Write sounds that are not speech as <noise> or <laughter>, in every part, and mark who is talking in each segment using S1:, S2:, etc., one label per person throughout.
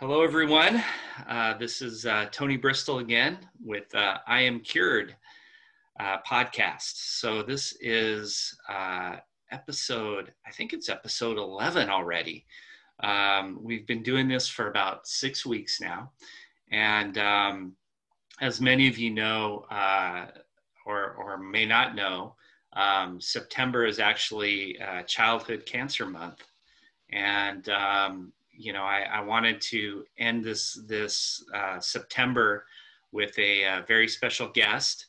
S1: Hello, everyone. Uh, this is uh, Tony Bristol again with uh, I Am Cured uh, podcast. So, this is uh, episode, I think it's episode 11 already. Um, we've been doing this for about six weeks now. And um, as many of you know, uh, or, or may not know, um, September is actually Childhood Cancer Month. And um, you know, I, I, wanted to end this this uh, September with a, a, uh, very special guest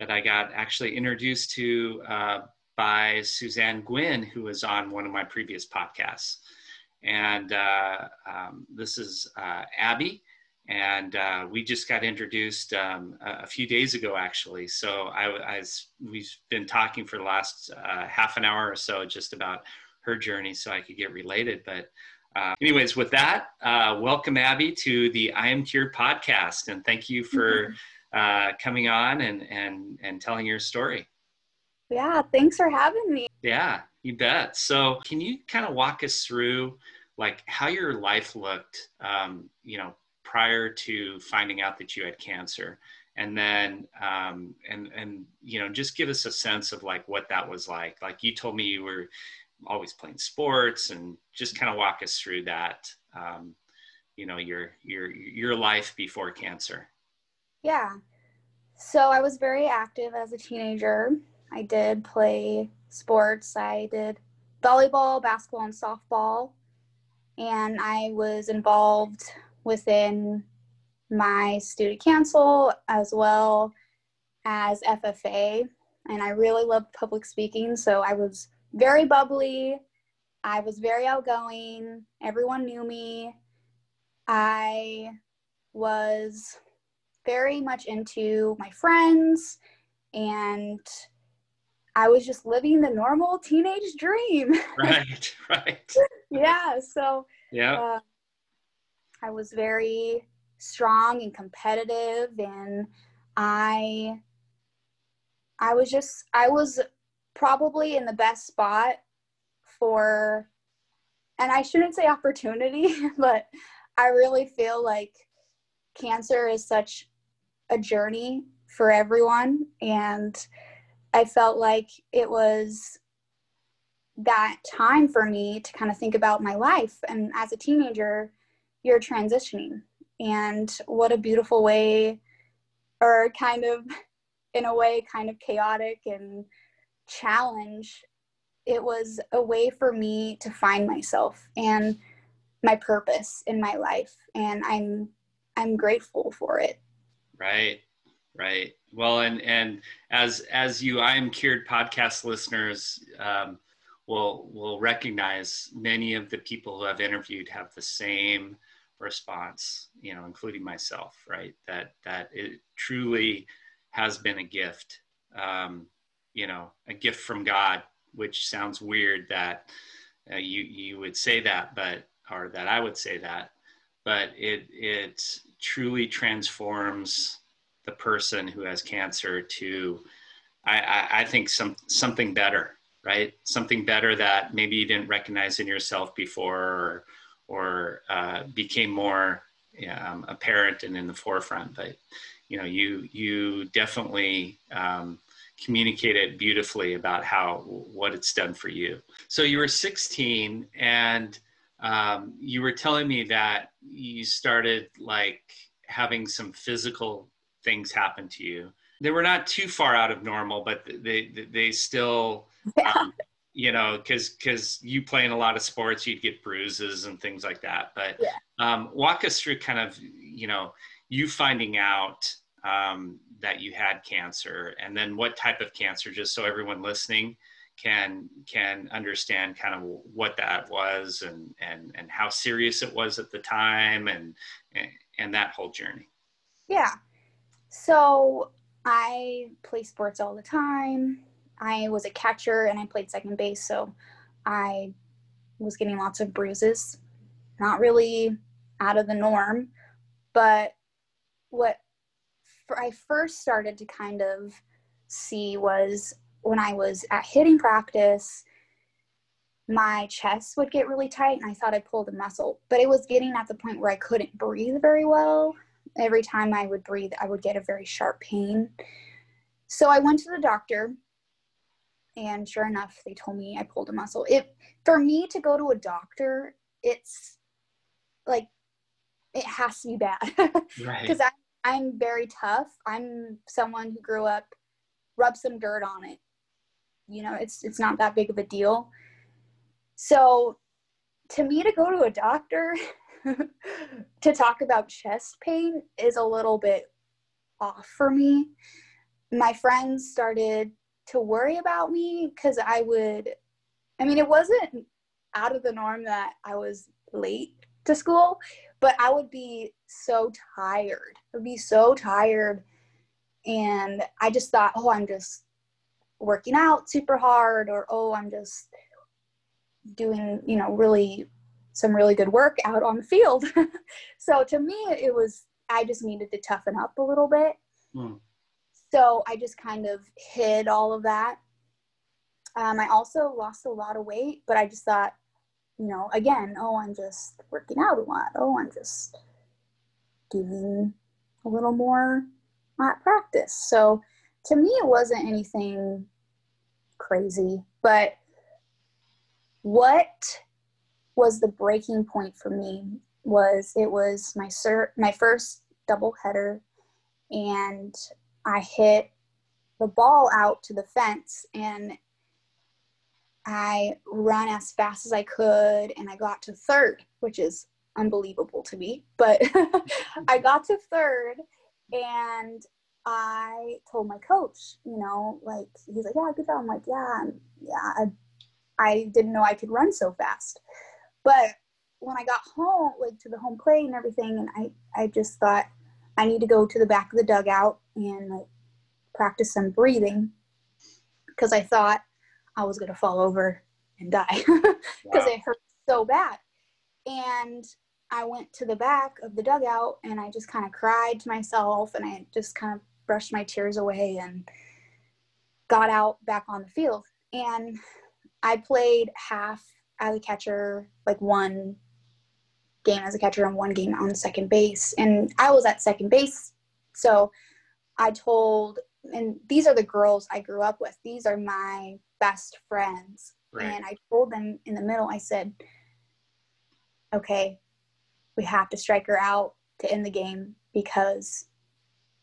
S1: that I got actually introduced to uh, by Suzanne Gwynn, who was on one of my previous podcasts. And uh, um, this is uh, Abby, and uh, we just got introduced um, a, a, few days ago, actually. So I, I we've been talking for the last half an hour or so just about her journey, so I could get related, but. Uh, anyways, with that, uh, welcome Abby to the I Am Cured podcast, and thank you for <laughs> uh, coming on and and and telling your story.
S2: Yeah, thanks for having me.
S1: Yeah, you bet. So, can you kind of walk us through like how your life looked, um, you know, prior to finding out that you had cancer? and then um, and and you know just give us a sense of like what that was like like you told me you were always playing sports and just kind of walk us through that um, you know your your your life before cancer.
S2: Yeah. So i was very active as a teenager. I did play sports. I did volleyball basketball and softball. And i was involved within my student council as well as ffa and i really loved public speaking so i was very bubbly. I was very outgoing. Everyone knew me. I was very much into my friends and I was just living the normal teenage dream. <laughs>
S1: Right, right.
S2: yeah, so
S1: yeah. Uh,
S2: I was very strong and competitive and I I was just I was probably in the best spot for and I shouldn't say opportunity, <laughs> but I really feel like cancer is such a journey for everyone. And I felt like it was that time for me to kind of think about my life. And as a teenager you're transitioning. And what a beautiful way or kind of <laughs> in a way kind of chaotic and challenge, it was a way for me to find myself and my purpose in my life. And I'm I'm grateful for it.
S1: Right. Right. Well, and and as as you I am cured podcast listeners um, will will recognize many of the people who I've interviewed have the same response, you know, including myself, right? That that it truly has been a gift. Um, you know a gift from God, which sounds weird that uh, you you would say that, but or that I would say that, but it it truly transforms the person who has cancer to I, I, I think some something better, right? Something better that maybe you didn't recognize in yourself before or or uh, became more um, apparent and in the forefront. But you know, you you definitely um, communicated beautifully about how what it's done for you. So you were 16 and um, you were telling me that you started like having some physical things happen to you. They were not too far out of normal, but they they still, yeah. um, you know, because because you playing a lot of sports, you'd get bruises and things like that. But yeah. um, walk us through kind of you know you finding out um, that you had cancer? And then what type of cancer just so everyone listening can can understand kind of what that was and and and how serious it was at the time and and that whole journey?
S2: Yeah. So i play sports all the time. I was a catcher and i played second base so i was getting lots of bruises. Not really out of the norm but what I first started to kind of see was when I was at hitting practice my chest would get really tight and I thought I pulled a muscle, but it was getting at the point where I couldn't breathe very well. Every time I would breathe, I would get a very sharp pain. So I went to the doctor and sure enough, they told me I pulled a muscle. It for me to go to a doctor, it's like it has to be bad because <laughs> right. I'm very tough. I'm someone who grew up, rub some dirt on it. You know, it's it's not that big of a deal. So, to me, to go to a doctor <laughs> to talk about chest pain is a little bit off for me. My friends started to worry about me because I would, I mean, it wasn't out of the norm that I was late to school, but I would be so tired. I would be so tired. And I just thought, oh, I'm just working out super hard, or oh, I'm just doing, you know, really some really good work out on the field. <laughs> so to me, it was, I just needed to toughen up a little bit. Mm. So I just kind of hid all of that. Um, I also lost a lot of weight, but I just thought, you know, again, oh, I'm just working out a lot. Oh, I'm just doing a little more at practice. So to me, it wasn't anything crazy. But what was the breaking point for me was it was my sir my first double header and I hit the ball out to the fence and I run as fast as I could and I got to third, which is unbelievable to me. But <laughs> I got to third and I told my coach, you know, like he's like, yeah, good job. I'm like, yeah, yeah. I, I didn't know I could run so fast, but when I got home, like to the home plate and everything, and I, I just thought I need to go to the back of the dugout and like practice some breathing because I thought I was gonna fall over and die <laughs> because wow. it hurt so bad. And I went to the back of the dugout and I just kind of cried to myself and I just kind of brushed my tears away and got out back on the field. And I played half as a catcher, like one game as a catcher and one game on second base. And I was at second base. So I told, and these are the girls I grew up with, these are my best friends. Right. And I told them in the middle, I said, okay, we have to strike her out to end the game because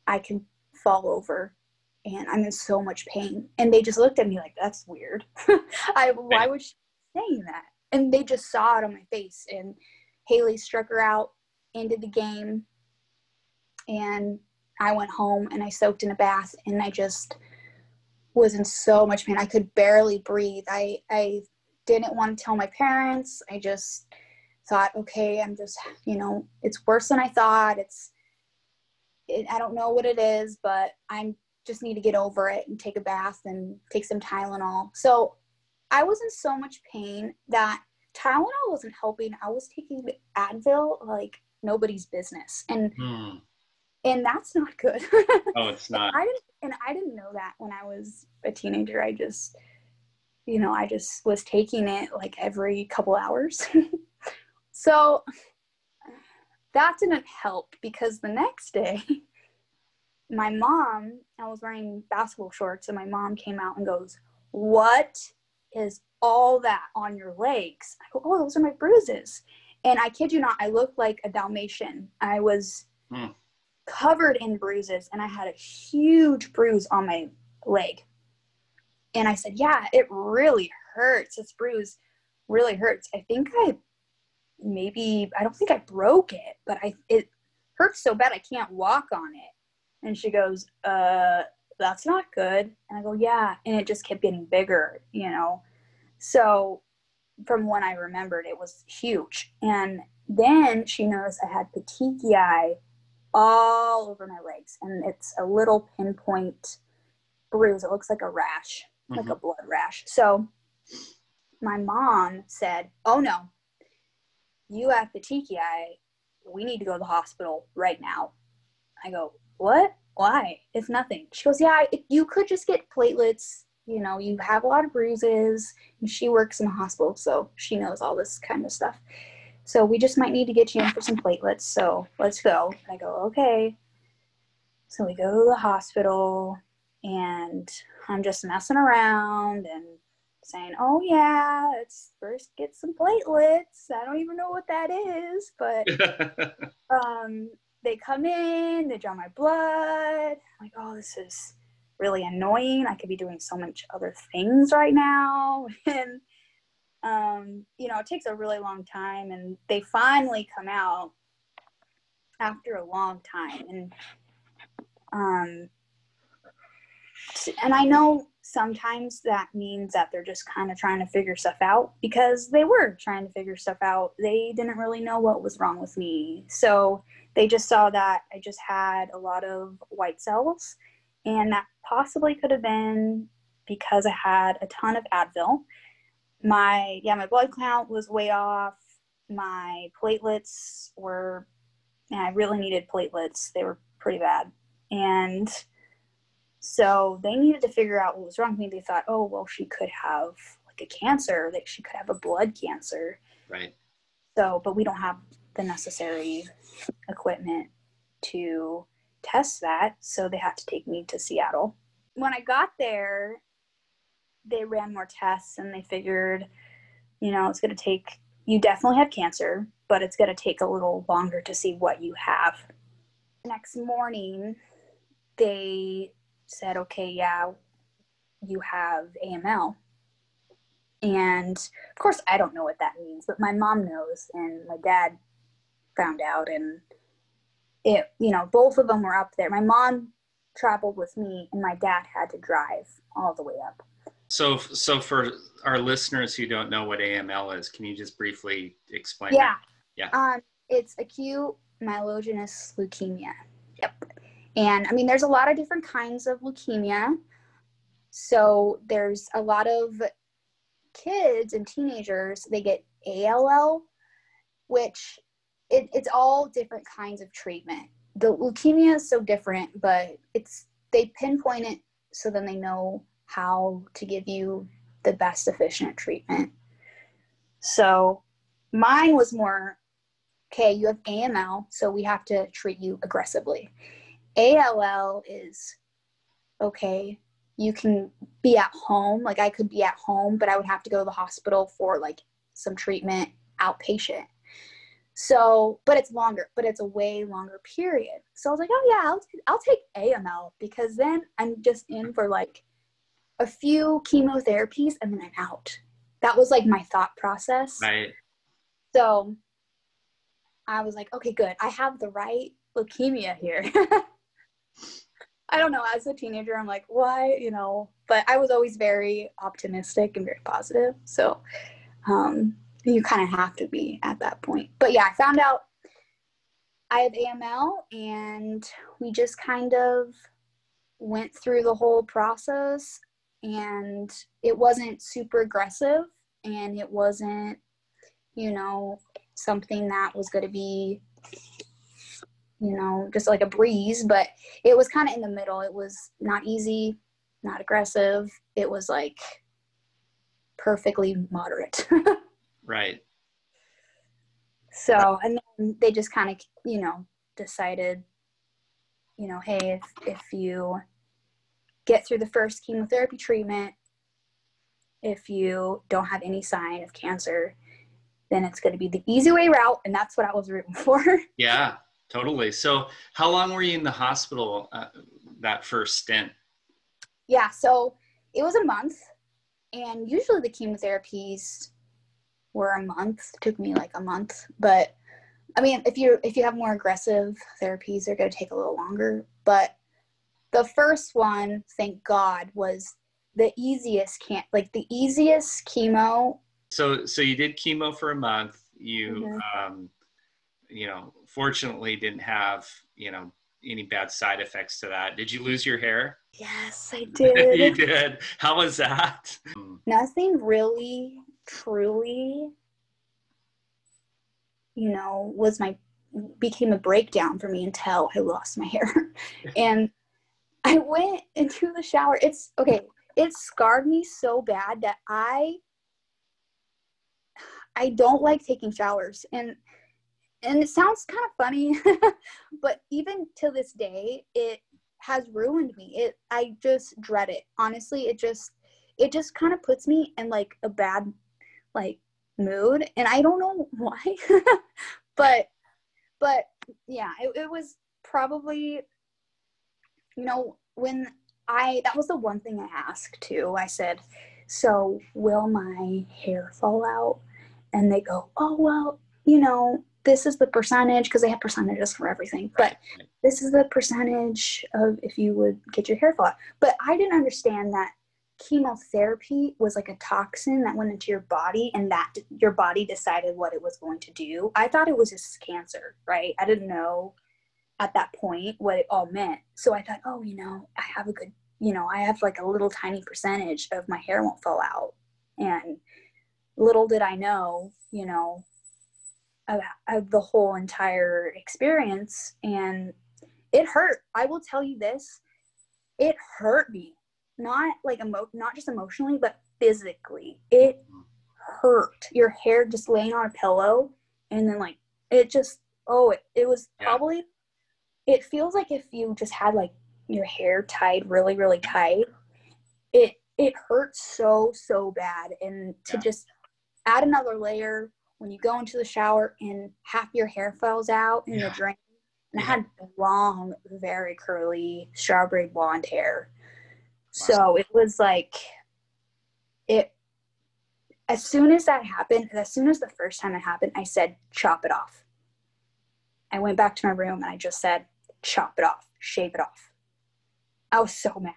S2: I can fall over and I'm in so much pain. And they just looked at me like, that's weird. <laughs> I, why was she saying that? And they just saw it on my face. And Haley struck her out, ended the game. And I went home and I soaked in a bath and I just was in so much pain. I could barely breathe. I, I didn't want to tell my parents. I just thought, okay, I'm just, you know, it's worse than I thought. It's, it, I don't know what it is, but I'm just need to get over it and take a bath and take some Tylenol. So I was in so much pain that Tylenol wasn't helping. I was taking Advil like nobody's business. And hmm and that's not good. <laughs>
S1: oh, it's not.
S2: I didn't, and I didn't know that when I was a teenager. I just, you know, I just was taking it like every couple hours. <laughs> so that didn't help because the next day, <laughs> my mom, I was wearing basketball shorts, and my mom came out and goes, "What is all that on your legs?" I go, "Oh, those are my bruises." And I kid you not, I looked like a Dalmatian. I was. Hmm covered in bruises and I had a huge bruise on my leg. And I said, Yeah, it really hurts. This bruise really hurts. I think I maybe, I don't think I broke it, but I, it hurts so bad I can't walk on it. And she goes, Uh, that's not good. And I go, Yeah. And it just kept getting bigger, you know. So from when I remembered, it was huge. And then she noticed I had petechiae all over my legs and it's a little pinpoint bruise it looks like a rash mm-hmm. like a mm-hmm. blood rash so my mom said oh no you have the petechiae we need to go to the hospital right now i go what why it's nothing she goes yeah it, you could just get platelets you know, you have a lot of bruises. And she works in a hospital, so she knows all this kind of stuff. So we just might need to get you in for some platelets. So let's go. And I go, okay. So we go to the hospital and I'm just messing around and saying, oh yeah, let's first get some platelets. I don't even know what that is, but <laughs> um, they come in, they draw my blood. I'm like, oh, this is really annoying. I could be doing so much other things right now. <laughs> and, um, you know, it takes a really long time. And they finally come out after a long time. And, um, and I know sometimes that means that they're just kind of trying to figure stuff out because they were trying to figure stuff out. They didn't really know what was wrong with me. So they just saw that I just had a lot of white cells and that possibly could have been because I had a ton of Advil. My yeah, my blood count was way off. My platelets were, and I really needed platelets. They were pretty bad, and so they needed to figure out what was wrong with me. They thought, oh well, she could have like a cancer. That she could have a blood cancer.
S1: Right.
S2: So, but we don't have the necessary equipment to test that, so they had to take me to Seattle. When I got there, they ran more tests and they figured, you know, it's going to take, you definitely have cancer, but it's going to take a little longer to see what you have. Next morning, they said, okay, yeah, you have AML. And of course, I don't know what that means, but my mom knows, and my dad found out, and it you know both of them were up there my mom traveled with me and my dad had to drive all the way up
S1: so so for our listeners who don't know what aml is can you just briefly explain
S2: yeah
S1: that?
S2: yeah. Um it's acute myelogenous leukemia. Yep. And i mean there's a lot of different kinds of leukemia. So there's a lot of kids and teenagers they get all which it, it's all different kinds of treatment. The leukemia is so different, but it's they pinpoint it so then they know how to give you the best efficient treatment. So mine was more okay, you have AML, so we have to treat you aggressively. ALL is okay, you can be at home. Like I could be at home, but I would have to go to the hospital for like some treatment outpatient. So, but it's longer, but it's a way longer period. So I was like, oh yeah, I'll, I'll take AML because then I'm just in for like a few chemotherapies and then I'm out. That was like my thought process.
S1: Right.
S2: So I was like, okay, good. I have the right leukemia here. <laughs> I don't know. As a teenager, I'm like, why, you know? But I was always very optimistic and very positive. So, um, you kind of have to be at that point. But yeah, I found out I have AML and we just kind of went through the whole process and it wasn't super aggressive and it wasn't, you know, something that was going to be you know, just like a breeze, but it was kind of in the middle. It was not easy, not aggressive. It was like perfectly moderate. <laughs>
S1: Right.
S2: So, and then they just kind of, you know, decided, you know, hey, if, if you get through the first chemotherapy treatment, if you don't have any sign of cancer, then it's going to be the easy way route. And that's what I was rooting <laughs> for.
S1: Yeah, totally. So, how long were you in the hospital uh, that first stint?
S2: Yeah, so it was a month. And usually the chemotherapies were a month. It took me like a month, but I mean, if you if you have more aggressive therapies, they're going to take a little longer. But the first one, thank God, was the easiest can like the easiest chemo.
S1: So so you did chemo for a month. You mm-hmm. um, you know, fortunately didn't have you know any bad side effects to that. Did you lose your hair?
S2: Yes, I <laughs> did.
S1: you did. How was that?
S2: Nothing really truly you know was my became a breakdown for me until i lost my hair <laughs> and <laughs> i went into the shower. It's okay it scarred me so bad that I I don't like taking showers. And and it sounds kind of funny <laughs> but even to this day it has ruined me. It I just dread it. Honestly it just it just kind of puts me in like a bad like mood. And I don't know why <laughs> but but yeah it, it was probably you know when I that was the one thing I asked too. I said, "So will my hair fall out?" And they go, "Oh well, you know, this is the percentage because they have percentages for everything. But this is the percentage of if you would get your hair fall out." But I didn't understand that chemotherapy was like a toxin that went into your body and that your body decided what it was going to do. I thought it was just cancer, right? I didn't know at that point what it all meant. So I thought, oh, you know, I have a good, you know, I have like a little tiny percentage of my hair won't fall out. And little did I know, you know, of, of the whole entire experience. And it hurt. I will tell you this it hurt me. Not like emo- not just emotionally, but physically. It hurt. Your hair just laying on a pillow and then like it just oh it, it was yeah. probably it feels like if you just had like your hair tied really really tight it it hurts so so bad and to yeah. just add another layer when you go into the shower and half your hair falls out in yeah. the drain and yeah. i had long very curly strawberry blonde hair wow. so it was like it as soon as that happened as soon as the first time it happened i said chop it off i went back to my room and i just said chop it off, shave it off. I was so mad.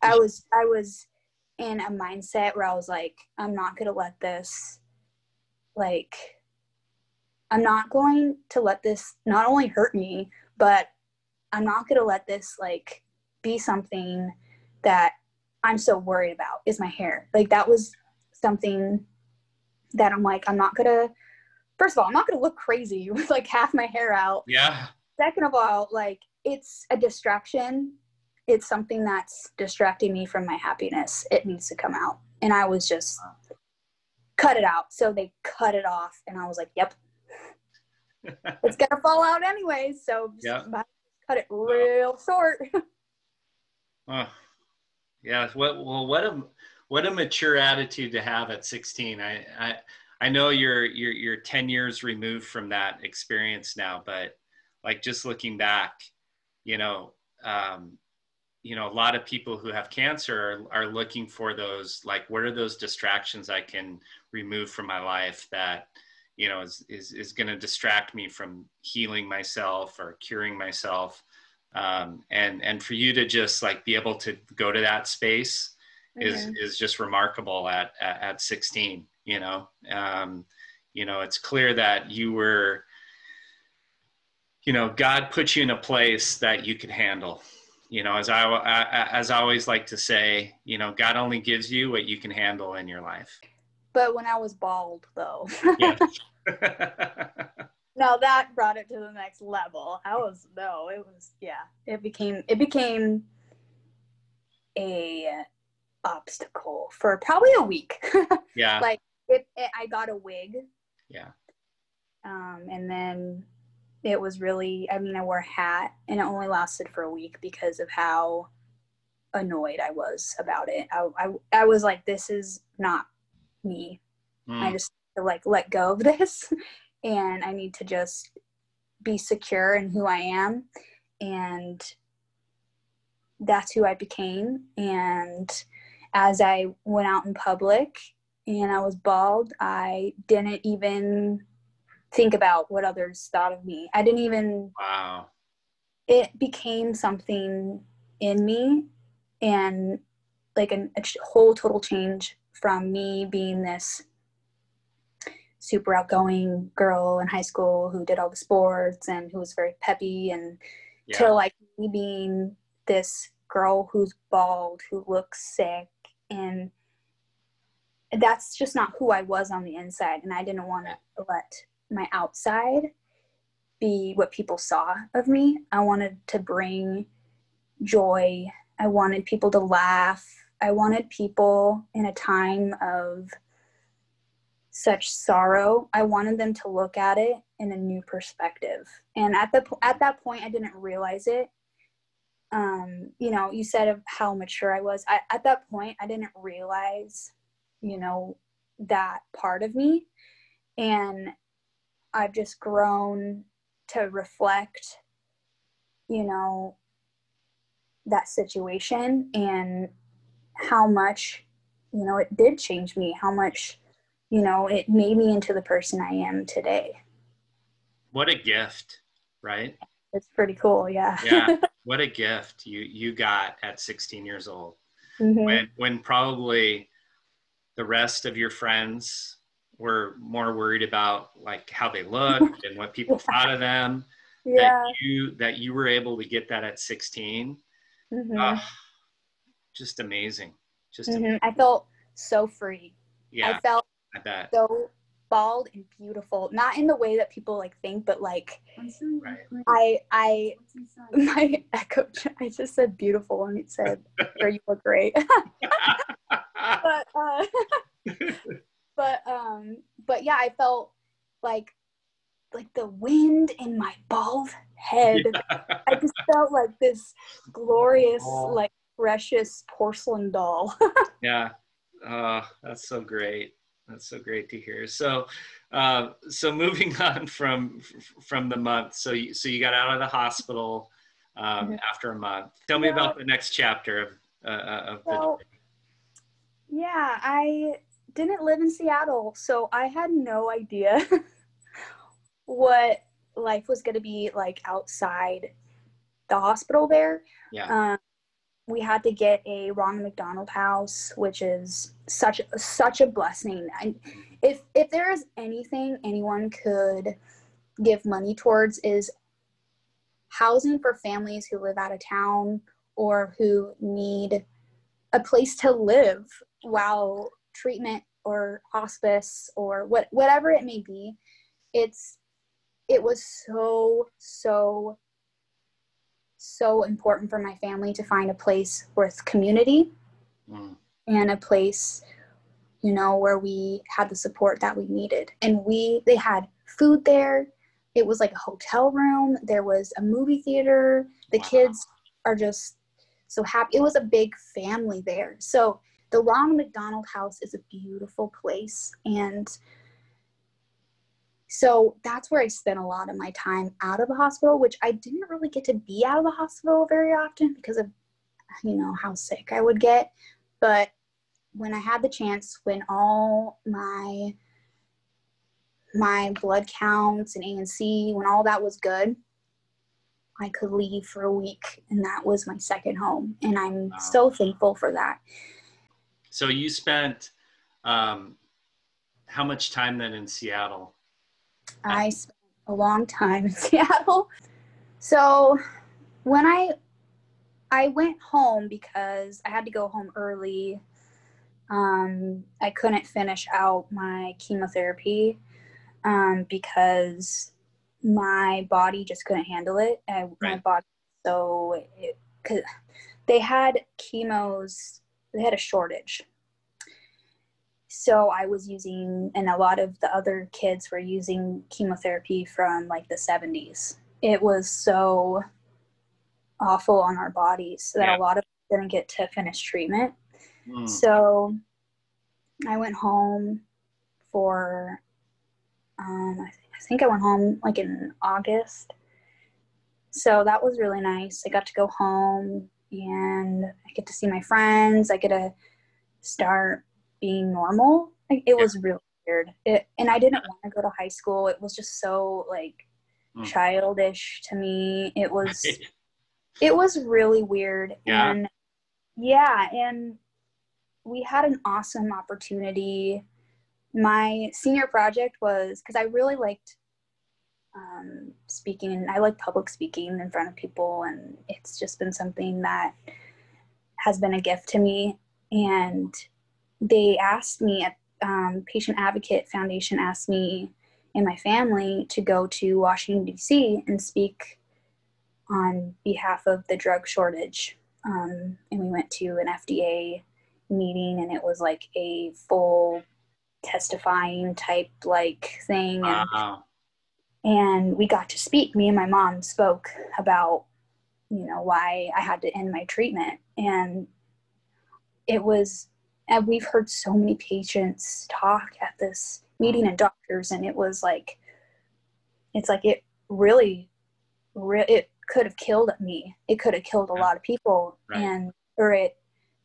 S2: I was I was in a mindset where I was like, I'm not gonna let this like I'm not going to let this not only hurt me, but I'm not gonna let this like be something that I'm so worried about is my hair. Like that was something that I'm like, I'm not gonna first of all, I'm not gonna look crazy <laughs> with like half my hair out.
S1: Yeah
S2: second of all, like it's a distraction. It's something that's distracting me from my happiness. It needs to come out. And I was just cut it out. So they cut it off and I was like, Yep. <laughs> it's gonna fall out anyway. So
S1: yeah.
S2: cut it real short. <laughs>
S1: Yeah. What well what a what a mature attitude to have at 16. I I I know you're you're you're 10 years removed from that experience now, but like just looking back, you know, um, you know, a lot of people who have cancer are, are looking for those, like, what are those distractions I can remove from my life that, you know, is, is, is going to distract me from healing myself or curing myself. Um, and, and for you to just like be able to go to that space mm-hmm. is, is just remarkable at, at, at 16, you know, um, you know, it's clear that you were, you know god put you in a place that you could handle. You know as I, I, as i always like to say you know god only gives you what you can handle in your life.
S2: But when i was bald though. Yeah. <laughs> <laughs> no that brought it to the next level. I was no it was yeah it became it became a obstacle for probably a week. <laughs>
S1: Yeah.
S2: Like it, it, i got a wig.
S1: Yeah.
S2: Um and then it was really i mean i wore a hat and it only lasted for a week because of how annoyed i was about it i, I, I was like this is not me mm. i just like let go of <laughs> this and i need to just be secure in who i am and that's who i became and as i went out in public and i was bald i didn't even think about what others thought of me. I didn't even.
S1: Wow.
S2: It became something in me and like a, a whole total change from me being this super outgoing girl in high school who did all the sports and who was very peppy and yeah. to like me being this girl who's bald who looks sick and that's just not who I was on the inside and I didn't want to let my outside be what people saw of me. I wanted to bring joy. I wanted people to laugh. I wanted people in a time of such sorrow. I wanted them to look at it in a new perspective. And at the at that point, I didn't realize it. Um, you know, you said of how mature I was. I, at that point, I didn't realize, you know, that part of me, and I've just grown to reflect, you know, that situation and how much, you know, it did change me. How much you know, it made me into the person I am today.
S1: What a gift, right?
S2: It's pretty cool, yeah.
S1: yeah, <laughs> what a gift you you got at 16 years old. Mm-hmm. When when probably the rest of your friends were more worried about like how they looked <laughs> and what people yeah. thought of them. Yeah. That you that you were able to get that at 16. Mm-hmm. Uh, just amazing. Just mm-hmm. amazing.
S2: I felt so free.
S1: Yeah.
S2: I felt
S1: I.
S2: So bald and beautiful. Not in the way that people like think, but like
S1: right.
S2: I I my echo I just said beautiful and it said you look great. <laughs> <laughs> but uh but um but yeah, I felt like like the wind in my bald head. Yeah. I just felt like this glorious, oh. like precious porcelain doll. <laughs>
S1: yeah. Oh, that's so great. That's so great to hear. So, uh, so moving <laughs> on from from the month. So, you, so you got out of the hospital um, mm-hmm. after a month. Tell me yeah. about the next chapter of uh, uh of
S2: the. yeah, I didn't live in Seattle, so I had no idea <laughs> what life was going to be like outside the hospital there.
S1: Yeah. Um,
S2: we had to get a Ronald McDonald House, which is such such a blessing. And if if there is anything anyone could give money towards is housing for families who live out of town or who need a place to live while treatment or hospice or what whatever it may be. It's it was so so so important for my family to find a place with community mm. and a place you know where we had the support that we needed and we they had food there it was like a hotel room there was a movie theater the wow. kids are just so happy it was a big family there so the ronald mcdonald house is a beautiful place and so that's where I spent a lot of my time out of the hospital, which I didn't really get to be out of the hospital very often because of, you know, how sick I would get. But when I had the chance, when all my my blood counts and ANC, when all that was good, I could leave for a week, and that was my second home, and I'm wow. so thankful for that.
S1: So you spent um, how much time then in Seattle?
S2: I spent a long time in <laughs> Seattle. So when I I went home because I had to go home early. Um, I couldn't finish out my chemotherapy um, because my body just couldn't handle it. I, right. My body so it, cause they had chemos. They had a shortage. So i was using and a lot of the other kids were using chemotherapy from like the 70s it was so awful on our bodies that yeah. a lot of them didn't get to finish treatment. Mm. so i went home for um, I, th- I think i went home like in august. So that was really nice. I got to go home and i get to see my friends i get to start being normal. Like, it yeah. was really weird. It, and I didn't want to go to high school. It was just so like mm. childish to me. It was <laughs> it was really weird.
S1: Yeah.
S2: And yeah, and we had an awesome opportunity. My senior project was because I really liked um, speaking and I like public speaking in front of people, and it's just been something that has been a gift to me. And they asked me at um, Patient Advocate Foundation asked me and my family to go to Washington D.C. and speak on behalf of the drug shortage. Um, and we went to an FDA meeting and it was like a full testifying type like thing and. And we got to speak. Me and my mom spoke about you know why i had to end my treatment. And it was and we've heard so many patients talk at this meeting and doctors and it was like it's like it really re- it could have killed me. It could have killed a lot of people.
S1: Right.
S2: and or it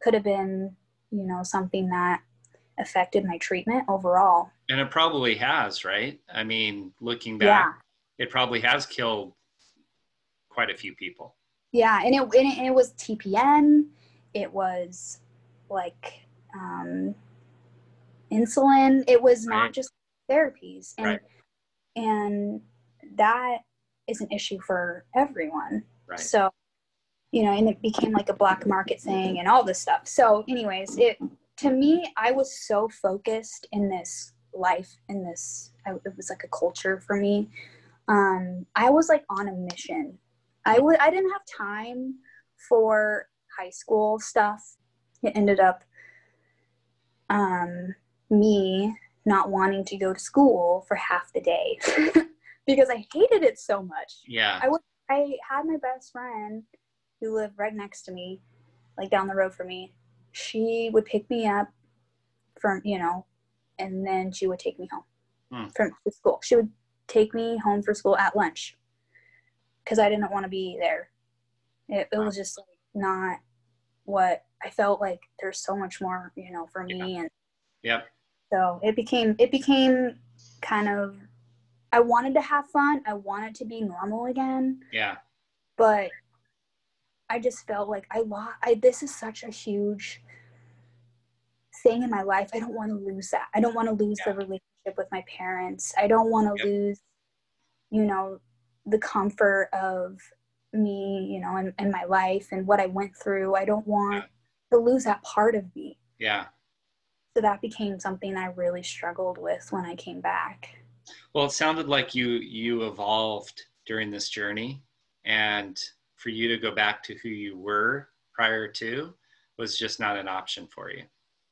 S2: could have been you know something that affected my treatment overall
S1: And it probably has, right? I mean, looking back, yeah it probably has killed quite a few people.
S2: yeah and it, and it, and it was tpn it was like um, insulin it was not
S1: Right.
S2: just therapies and
S1: Right.
S2: and that is an issue for everyone
S1: Right.
S2: so you know and it became like a black market thing and all this stuff so anyways it to me i was so focused in this life in this I, it was like a culture for me um i was like on a mission i would i didn't have time for high school stuff it ended up um me not wanting to go to school for half the day <laughs> because i hated it so much
S1: yeah.
S2: I. I had my best friend who lived right next to me, like down the road from me. She would pick me up from you know, and then she would take me home
S1: Hmm.
S2: from school. She would take me home for school at lunch because I didn't want to be there. It, it was just like not what I felt like. There's so much more, you know, for me, and
S1: yeah
S2: so it became it became kind of. I wanted to have fun. I wanted to be normal again
S1: Yeah.
S2: but I just felt like I lost. I this is such a huge thing in my life. I don't want to lose that. I don't want to lose
S1: Yeah.
S2: the relationship with my parents. I don't want to
S1: Yep.
S2: lose, you know, the comfort of me, you know, and, and my life and what I went through. I don't want to lose that part of me.
S1: Yeah.
S2: So that became something I really struggled with when I came back.
S1: Well, it sounded like you you evolved during this journey, and for you to go back to who you were prior to was just not an option for you.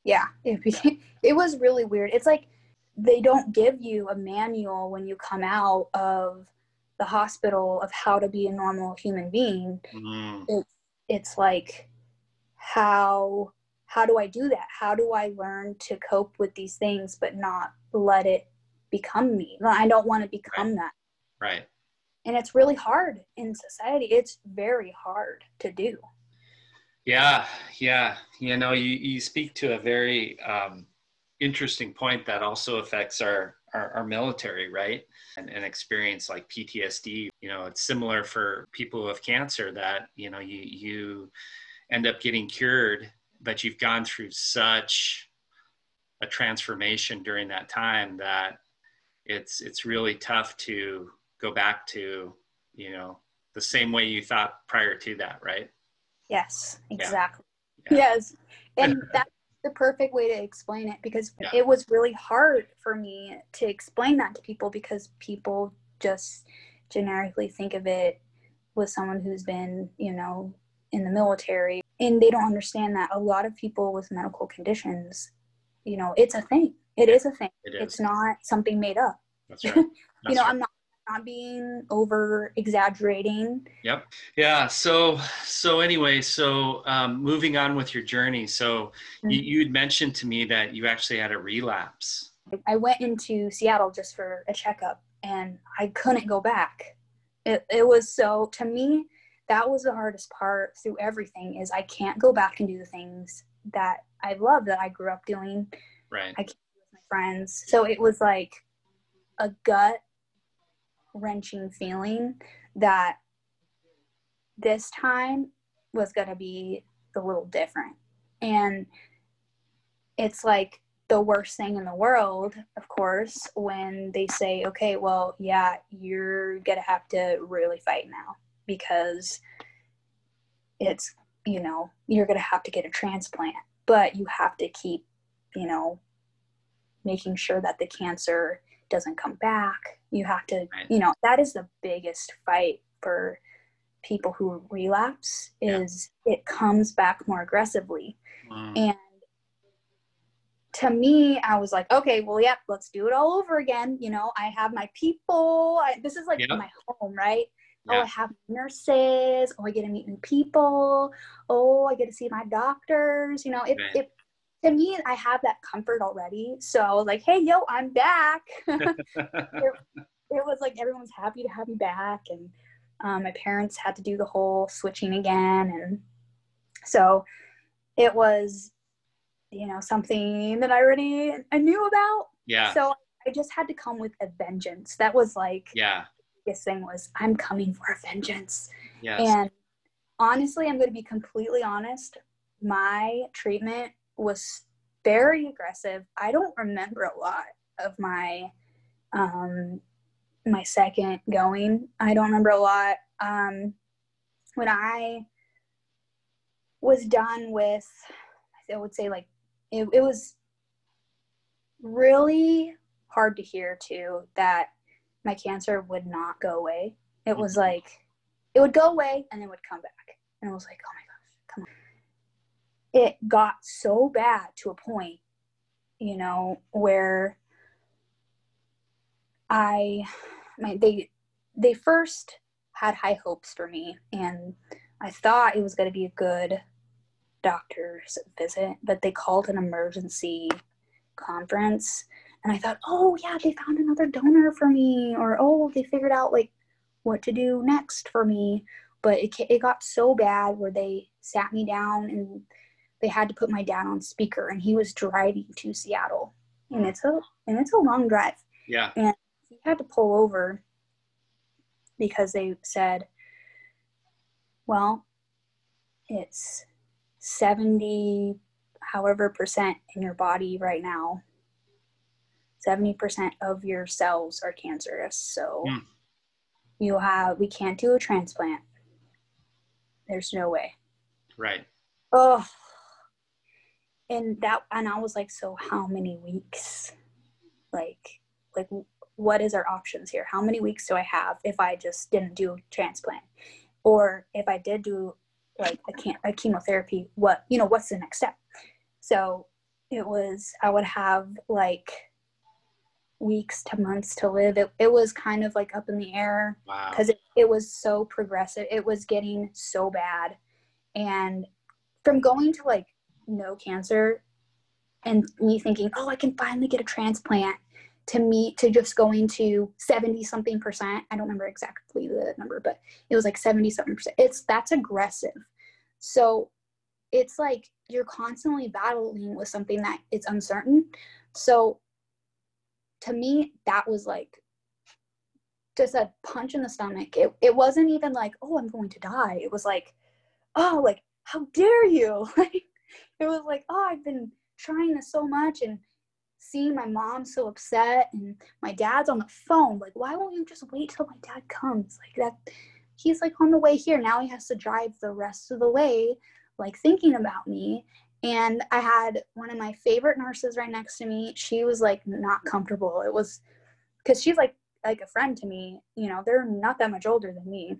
S2: Yeah. It, became, <laughs> it was really weird. It's like they don't give you a manual when you come out of the hospital of how to be a normal human being.
S1: Mm,
S2: it's it's like how how do i do that? How do i learn to cope with these things but not let it become me? I don't want to become that.
S1: Right.
S2: and it's really hard in society. It's very hard to do
S1: Yeah, yeah. You know, you, you speak to a very um, interesting point that also affects our, our, our military, right? And an experience like PTSD, you know, it's similar for people who have cancer that, you know, you, you end up getting cured, but you've gone through such a transformation during that time that it's, it's really tough to go back to, you know, the same way you thought prior to that, right?
S2: Yes, exactly.
S1: Yeah.
S2: Yes. And that's the perfect way to explain it because
S1: Yeah.
S2: it was really hard for me to explain that to people because people just generically think of it with someone who's been, you know, in the military and they don't understand that a lot of people with medical conditions, you know, it's a thing. It is a thing.
S1: It is.
S2: It's not something made up.
S1: That's right. <laughs>
S2: you know,
S1: right.
S2: I'm not not being over exaggerating.
S1: Yep. Yeah. So so anyway, so um, moving on with your journey. So you, you had mentioned to me that you actually had a relapse.
S2: I went into Seattle just for a checkup and I couldn't go back. It, it was so, to me, that was the hardest part through everything is I can't go back and do the things that I love that I grew up doing
S1: Right.
S2: I can't do with my friends. So it was like a gut wrenching feeling that this time was going to be a little different. And it's like the worst thing in the world, of course, when they say, okay, well, yeah, you're going to have to really fight now because it's, you know, you're going to have to get a transplant, but you have to keep, you know, making sure that the cancer doesn't come back. You have to,
S1: Right.
S2: you know, that is the biggest fight for people who relapse
S1: Yeah.
S2: is it comes back more aggressively
S1: Mm,
S2: and to me, I was like, okay, well, yep, let's do it all over again. You know, I have my people. I, this is like yep. my home, right? Yeah. Oh, I have nurses. Oh, I get to meet new people. Oh, I get to see my doctors. You know, it, right. it to me, I have that comfort already. So I was like, hey, yo, I'm back. <laughs> it, it, was like everyone's happy to have me back. And um, my parents had to do the whole switching again. And so it was, you know, something that I already I knew about.
S1: Yeah.
S2: So I just had to come with a vengeance. That was like,
S1: yeah.
S2: This thing was I'm coming for a vengeance.
S1: Yes.
S2: And honestly, I'm going to be completely honest. My treatment was very aggressive. I don't remember a lot of my um, my second going. I don't remember a lot. Um, when I was done with, I would say like it, it was really hard to hear too that my cancer would not go away. It was mm-hmm. like it would go away and then would come back. And I was like, oh my it got so bad to a point, you know, where I, my, they, they first had high hopes for me and I thought it was going to be a good doctor's visit, but they called an emergency conference and I thought, oh yeah, they found another donor for me, or oh, they figured out like what to do next for me. But it, it got so bad where they sat me down and they had to put my dad on speaker and he was driving to Seattle. And it's a and it's a long drive.
S1: Yeah.
S2: And he had to pull over because they said, well, it's 70 however percent in your body right now. 70% of your cells are cancerous. So mm. you have we can't do a transplant. There's no way.
S1: Right.
S2: Oh, and that and i was like so how many weeks? Like like what is our options here? How many weeks do i have if i just didn't do transplant? Or if i did do like a, can- a chemotherapy what you know what's the next step? So it was i would have like weeks to months to live. It, it was kind of like up in the air because
S1: wow.
S2: it, it was so progressive. It was getting so bad. And from going to like no cancer and me thinking, oh, I can finally get a transplant to me to just going to 70 something percent. I don't remember exactly the number, but it was like 70 something percent. It's that's aggressive. So it's like you're constantly battling with something that it's uncertain. So to me, that was like just a punch in the stomach. It, it wasn't even like, oh, I'm going to die. It was like, oh, like, how dare you? <laughs> Like, it was like, oh, I've been trying this so much and seeing my mom so upset and my dad's on the phone. Like, why won't you just wait till my dad comes? Like that he's like on the way here. Now he has to drive the rest of the way, like thinking about me. And I had one of my favorite nurses right next to me. She was like not comfortable. It was because she's like like a friend to me. You know, they're not that much older than me.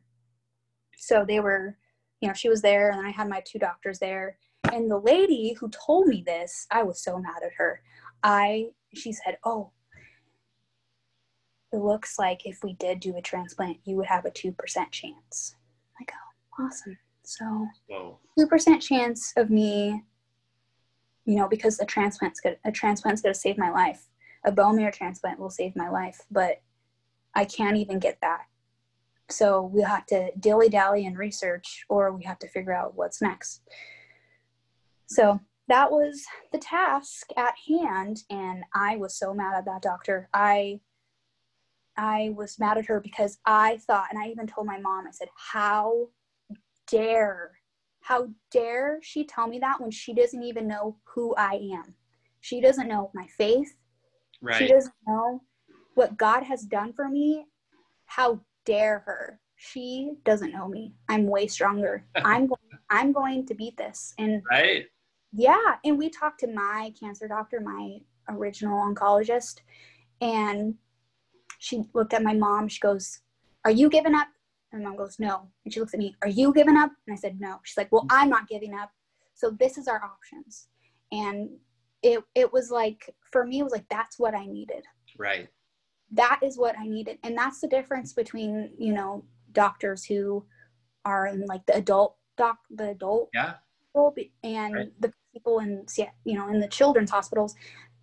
S2: So they were, you know, she was there and I had my two doctors there and the lady who told me this, I was so mad at her. I she said, "Oh, it looks like if we did do a transplant, you would have a 2% chance." I go, oh, "Awesome." So,
S1: Whoa.
S2: 2% chance of me you know, because a transplant's going a transplant's going to save my life. A bone marrow transplant will save my life, but I can't even get that. So we have to dilly dally and research, or we have to figure out what's next. So that was the task at hand and I was so mad at that doctor. I I was mad at her because I thought and I even told my mom I said how dare how dare she tell me that when she doesn't even know who I am. She doesn't know my faith.
S1: Right.
S2: She doesn't know what God has done for me. How dare her? She doesn't know me. I'm way stronger. <laughs> I'm going, I'm going to beat this. And
S1: right
S2: yeah and we talked to my cancer doctor my original oncologist and she looked at my mom she goes are you giving up and my mom goes no and she looks at me are you giving up and i said no she's like well mm-hmm. i'm not giving up so this is our options and it it was like for me it was like that's what I needed.
S1: Right.
S2: That is what I needed. And that's the difference between, you know, doctors who are in like the adult doc the adult
S1: Yeah.
S2: And
S1: Right.
S2: the people in you know in the children's hospitals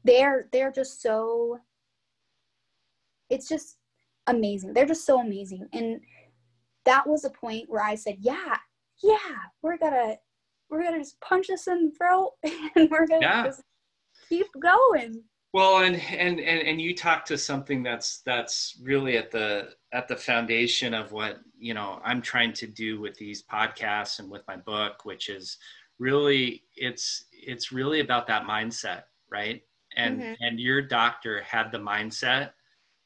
S2: they're they're just so it's just amazing they're just so amazing and that was a point where i said yeah yeah we're gonna we're gonna just punch this in the throat <laughs> and we're gonna
S1: Yeah.
S2: just keep going
S1: Well, and, and and and you talk to something that's that's really at the at the foundation of what you know I'm trying to do with these podcasts and with my book, which is really it's it's really about that mindset, right? And
S2: Mhm.
S1: and your doctor had the mindset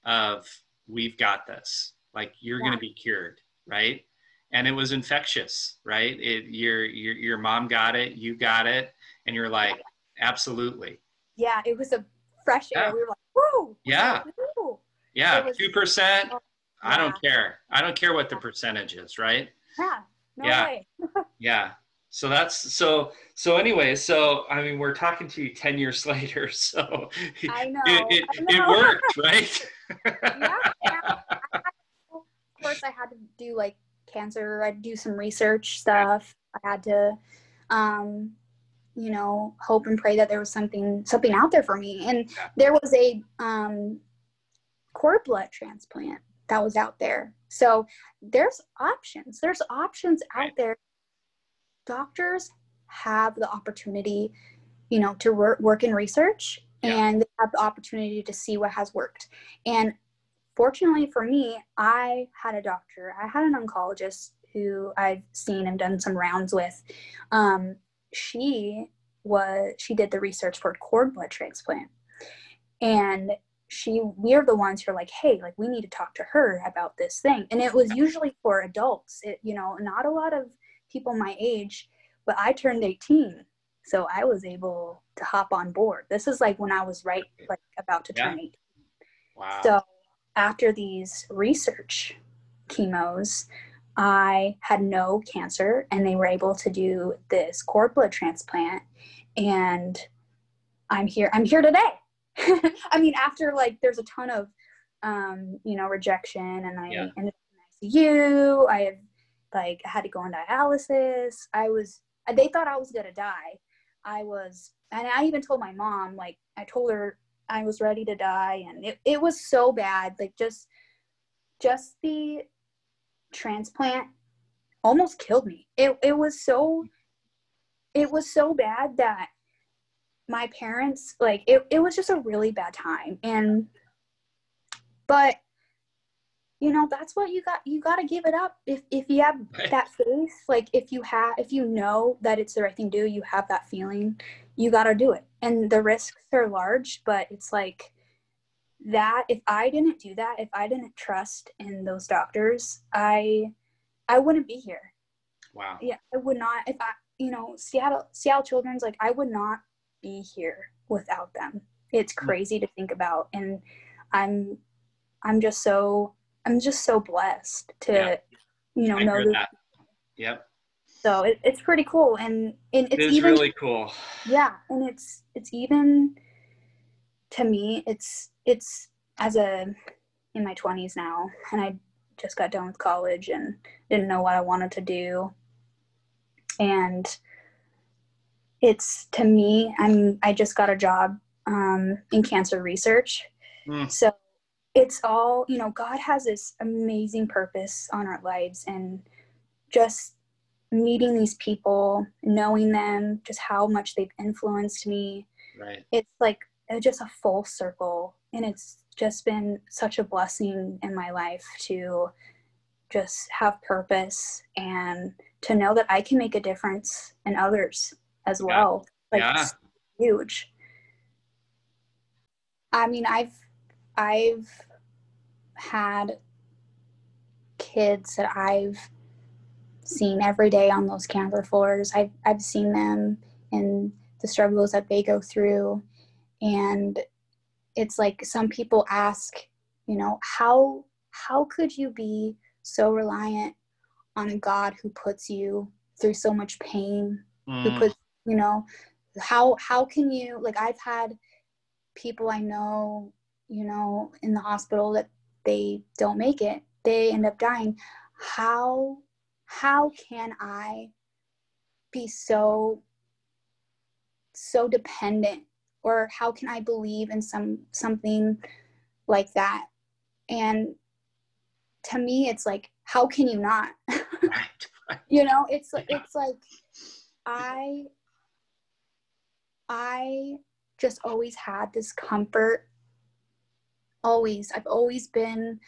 S1: of we've got this, like you're going to be cured, right? And it was infectious, right? It, your your your mom got it, you got it, and you're like, absolutely.
S2: yeah it was a fresh air
S1: Yeah.
S2: we were like whoa
S1: Yeah. Yeah, two percent.
S2: Oh,
S1: I don't care. I don't care what the percentage is, right?
S2: yeah no
S1: Yeah.
S2: way <laughs>
S1: Yeah. So that's so so anyway, so I mean we're talking to you 10 years <laughs> later, so
S2: i know
S1: it, it,
S2: I
S1: it worked, right? <laughs>
S2: yeah, yeah. Had- <laughs> of course i had to do like cancer i do some research stuff i had to um you know hope and pray that there was something something out there for me and
S1: Yeah.
S2: there was a um cord blood transplant that was out there so there's options there's options out
S1: Right.
S2: there doctors have the opportunity you know to wor- work in research
S1: Yeah.
S2: and they have the opportunity to see what has worked. And fortunately for me i had a doctor i had an oncologist who i've seen and done some rounds with. Um, she was she did the research for cord blood transplant. And she we're the ones who are like hey like we need to talk to her about this thing. And it was usually for adults. It you know not a lot of people my age but i turned 18 so i was able to hop on board this is like when i was right like about to turn 18
S1: Wow.
S2: so after these research chemos, I had no cancer and they were able to do this cord blood transplant and I'm here I'm here today. <laughs> I mean after like there's a ton of um, you know, rejection and I
S1: Yeah.
S2: ended up in ICU. I had like I had to go on dialysis. I was uh, they thought I was gonna die. I was and I even told my mom, like I told her I was ready to die and it, it was so bad. Like just just the transplant almost killed me. It it was so it was so bad that my parents like it, it was just a really bad time and but you know that's what you got you got to give it up if if you have
S1: Right.
S2: that faith like if you have if you know that it's the right thing to do you have that feeling you got to do it and the risks are large but it's like that if i didn't do that if i didn't trust in those doctors i i wouldn't be here
S1: wow.
S2: yeah i would not if i you know seattle seattle children's like i would not be here without them it's
S1: Mm.
S2: crazy to think about and i'm i'm just so i'm just so blessed to you know
S1: I
S2: know
S1: that. Yep.
S2: so it, it's pretty cool and and
S1: It
S2: it's even
S1: really cool.
S2: yeah and it's it's even to me it's it's as a in my 20s now and i just got done with college and didn't know what i wanted to do and it's to me i'm i just got a job um, in cancer research
S1: Mm.
S2: so it's all you know god has this amazing purpose on our lives and just meeting these people knowing them just how much they've influenced me
S1: Right.
S2: it's like uh, just a full circle and it's just been such a blessing in my life to just have purpose and to know that i can make a difference in others as
S1: Yeah.
S2: well like
S1: Yeah.
S2: it's huge i mean i've i've had kids that i've seen every day on those cancer floors i've, I've seen them and the struggles that they go through and it's like some people ask you know how how could you be so reliant on a god who puts you through so much pain who
S1: Mm.
S2: puts you know how how can you like i've had people i know you know in the hospital that they don't make it they end up dying. How how can i be so so dependent? Or how can i believe in some something like that? And to me it's like how can you not? <laughs> You know it's yeah. it's like i i just always had this comfort always i've always been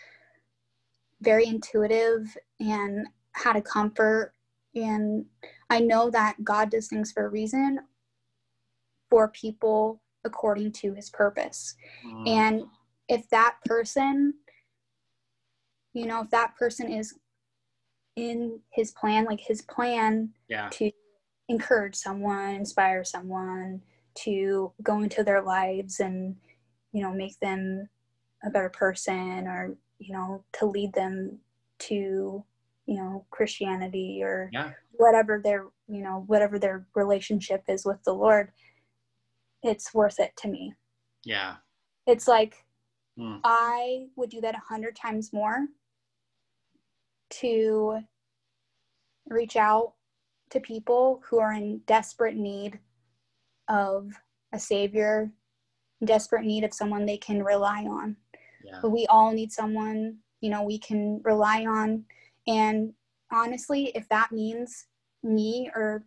S2: very intuitive and had a comfort and i know that god does things for a reason for people according to his purpose mm. and if that person you know if that person is in his plan like his plan
S1: yeah.
S2: to encourage someone inspire someone to go into their lives and you know make them a better person or you know to lead them to you know christianity or
S1: yeah.
S2: whatever their you know whatever their relationship is with the lord it's worth it to me
S1: yeah
S2: it's like mm. i would do that a hundred times more to reach out to people who are in desperate need of a savior, desperate need of someone they can rely on.
S1: Yeah.
S2: But we all need someone, you know, we can rely on. And honestly, if that means me or,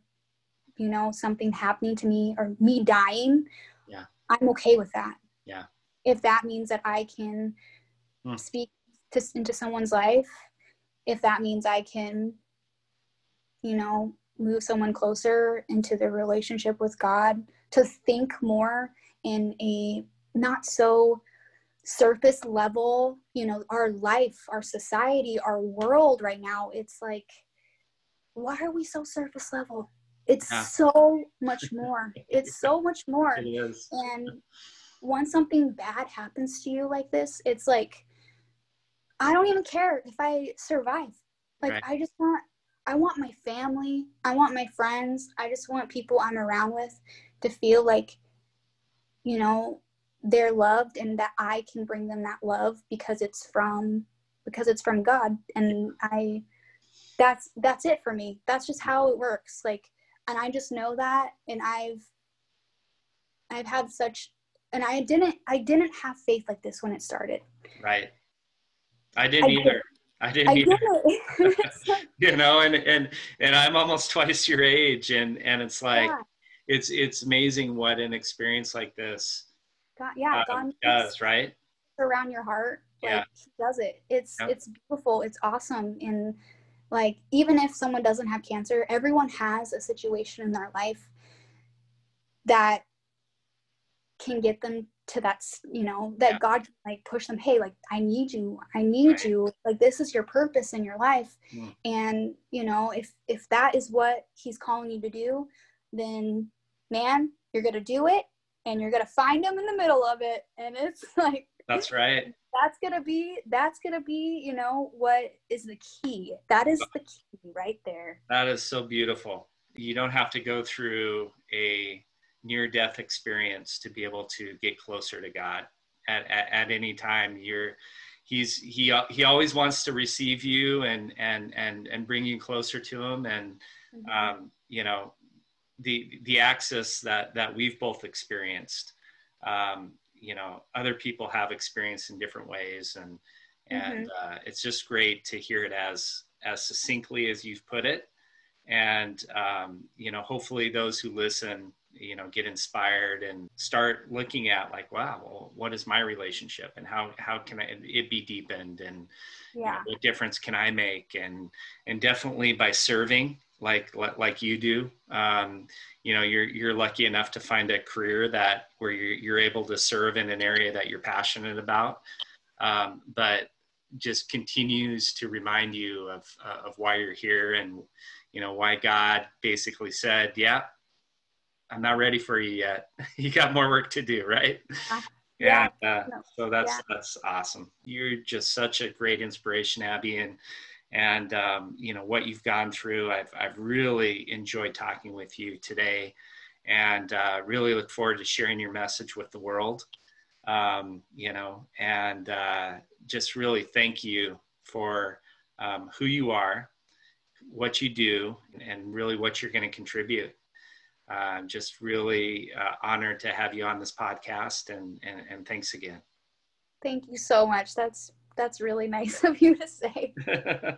S2: you know, something happening to me or me dying,
S1: yeah.
S2: I'm okay with that.
S1: Yeah.
S2: If that means that I can hmm. speak to, into someone's life if that means I can, you know, move someone closer into their relationship with God, to think more in a not so surface level, you know, our life, our society, our world right now, it's like, why are we so surface level? It's yeah. so much more. it's so much more. And once something bad happens to you like this, it's like, I don't even care if I survive. Like right. I just want I want my family, I want my friends, I just want people I'm around with to feel like you know, they're loved and that I can bring them that love because it's from because it's from God and I that's that's it for me. That's just how it works. Like and I just know that and I've I've had such and I didn't I didn't have faith like this when it started.
S1: Right. I didn't I either. Did. I didn't I either. <laughs> <laughs> you know, and and and I'm almost <laughs> twice your age, and and it's like yeah. it's it's amazing what an experience like this
S2: God, yeah,
S1: um, does, right?
S2: Around your heart, like
S1: yeah.
S2: does it. It's yep. it's beautiful. It's awesome, and like even if someone doesn't have cancer, everyone has a situation in their life that can get them to that you know that yeah. god like push them hey like i need you i need right. you like this is your purpose in your life mm. and you know if if that is what he's calling you to do then man you're gonna do it and you're gonna find them in the middle of it and it's <laughs> like
S1: that's right
S2: that's gonna be that's gonna be you know what is the key that is the key right there
S1: that is so beautiful you don't have to go through a near death experience to be able to get closer to God at, at, at any time. You're, he's, he, he always wants to receive you and, and, and, and bring you closer to him. And, mm-hmm. um, you know, the, the access that, that we've both experienced, um, you know, other people have experienced in different ways. And, and mm-hmm. uh, it's just great to hear it as, as succinctly as you've put it. And, um, you know, hopefully those who listen you know get inspired and start looking at like wow well, what is my relationship and how how can I, it be deepened and
S2: yeah. you know,
S1: what difference can i make and and definitely by serving like like you do um, you know you're you're lucky enough to find a career that where you're, you're able to serve in an area that you're passionate about um, but just continues to remind you of uh, of why you're here and you know why god basically said yeah I'm not ready for you yet. <laughs> you got more work to do, right?
S2: Uh, <laughs> yeah.
S1: uh, so that's yeah. that's awesome. You're just such a great inspiration, Abby, and and um, you know what you've gone through. I've I've really enjoyed talking with you today, and uh, really look forward to sharing your message with the world. Um, you know, and uh, just really thank you for um, who you are, what you do, and really what you're going to contribute. Uh, just really uh, honored to have you on this podcast, and, and and thanks again.
S2: Thank you so much. That's that's really nice of you to say. <laughs>